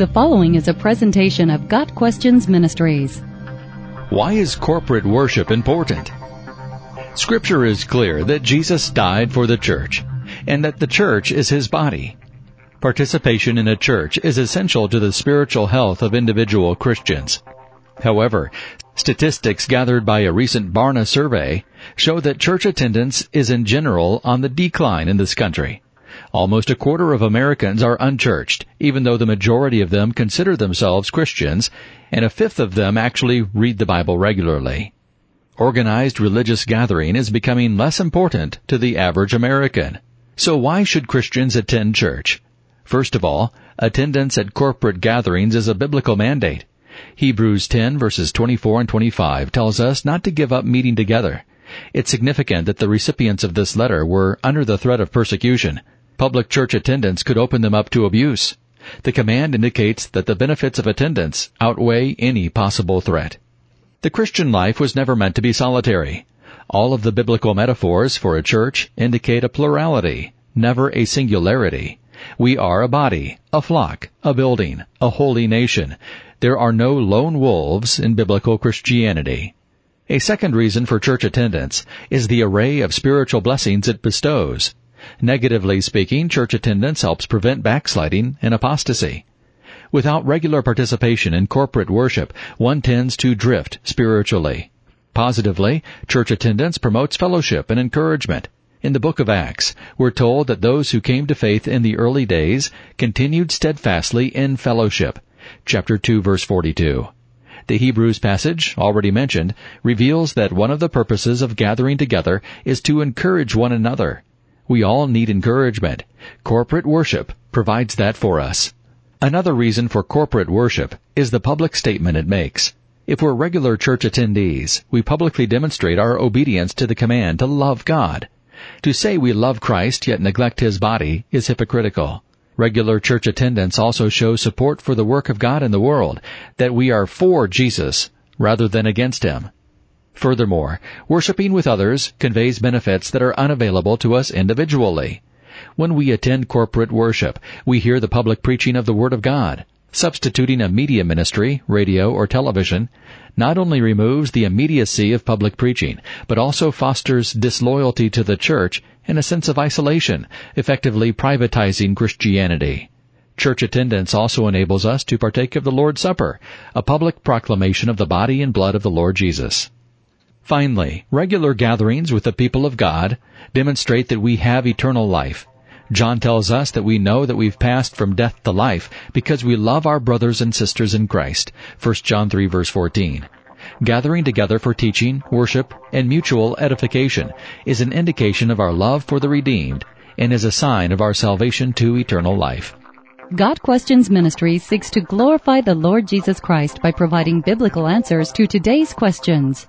The following is a presentation of Got Questions Ministries. Why is corporate worship important? Scripture is clear that Jesus died for the church and that the church is his body. Participation in a church is essential to the spiritual health of individual Christians. However, statistics gathered by a recent Barna survey show that church attendance is in general on the decline in this country. Almost a quarter of Americans are unchurched, even though the majority of them consider themselves Christians, and a fifth of them actually read the Bible regularly. Organized religious gathering is becoming less important to the average American. So why should Christians attend church? First of all, attendance at corporate gatherings is a biblical mandate. Hebrews 10 verses 24 and 25 tells us not to give up meeting together. It's significant that the recipients of this letter were under the threat of persecution. Public church attendance could open them up to abuse. The command indicates that the benefits of attendance outweigh any possible threat. The Christian life was never meant to be solitary. All of the biblical metaphors for a church indicate a plurality, never a singularity. We are a body, a flock, a building, a holy nation. There are no lone wolves in biblical Christianity. A second reason for church attendance is the array of spiritual blessings it bestows. Negatively speaking, church attendance helps prevent backsliding and apostasy. Without regular participation in corporate worship, one tends to drift spiritually. Positively, church attendance promotes fellowship and encouragement. In the book of Acts, we're told that those who came to faith in the early days continued steadfastly in fellowship. Chapter 2 verse 42. The Hebrews passage, already mentioned, reveals that one of the purposes of gathering together is to encourage one another. We all need encouragement. Corporate worship provides that for us. Another reason for corporate worship is the public statement it makes. If we're regular church attendees, we publicly demonstrate our obedience to the command to love God. To say we love Christ yet neglect His body is hypocritical. Regular church attendance also shows support for the work of God in the world, that we are for Jesus rather than against Him. Furthermore, worshiping with others conveys benefits that are unavailable to us individually. When we attend corporate worship, we hear the public preaching of the Word of God. Substituting a media ministry, radio or television, not only removes the immediacy of public preaching, but also fosters disloyalty to the church and a sense of isolation, effectively privatizing Christianity. Church attendance also enables us to partake of the Lord's Supper, a public proclamation of the body and blood of the Lord Jesus. Finally, regular gatherings with the people of God demonstrate that we have eternal life. John tells us that we know that we've passed from death to life because we love our brothers and sisters in Christ. 1 John 3 verse 14. Gathering together for teaching, worship, and mutual edification is an indication of our love for the redeemed and is a sign of our salvation to eternal life. Got Questions Ministry seeks to glorify the Lord Jesus Christ by providing biblical answers to today's questions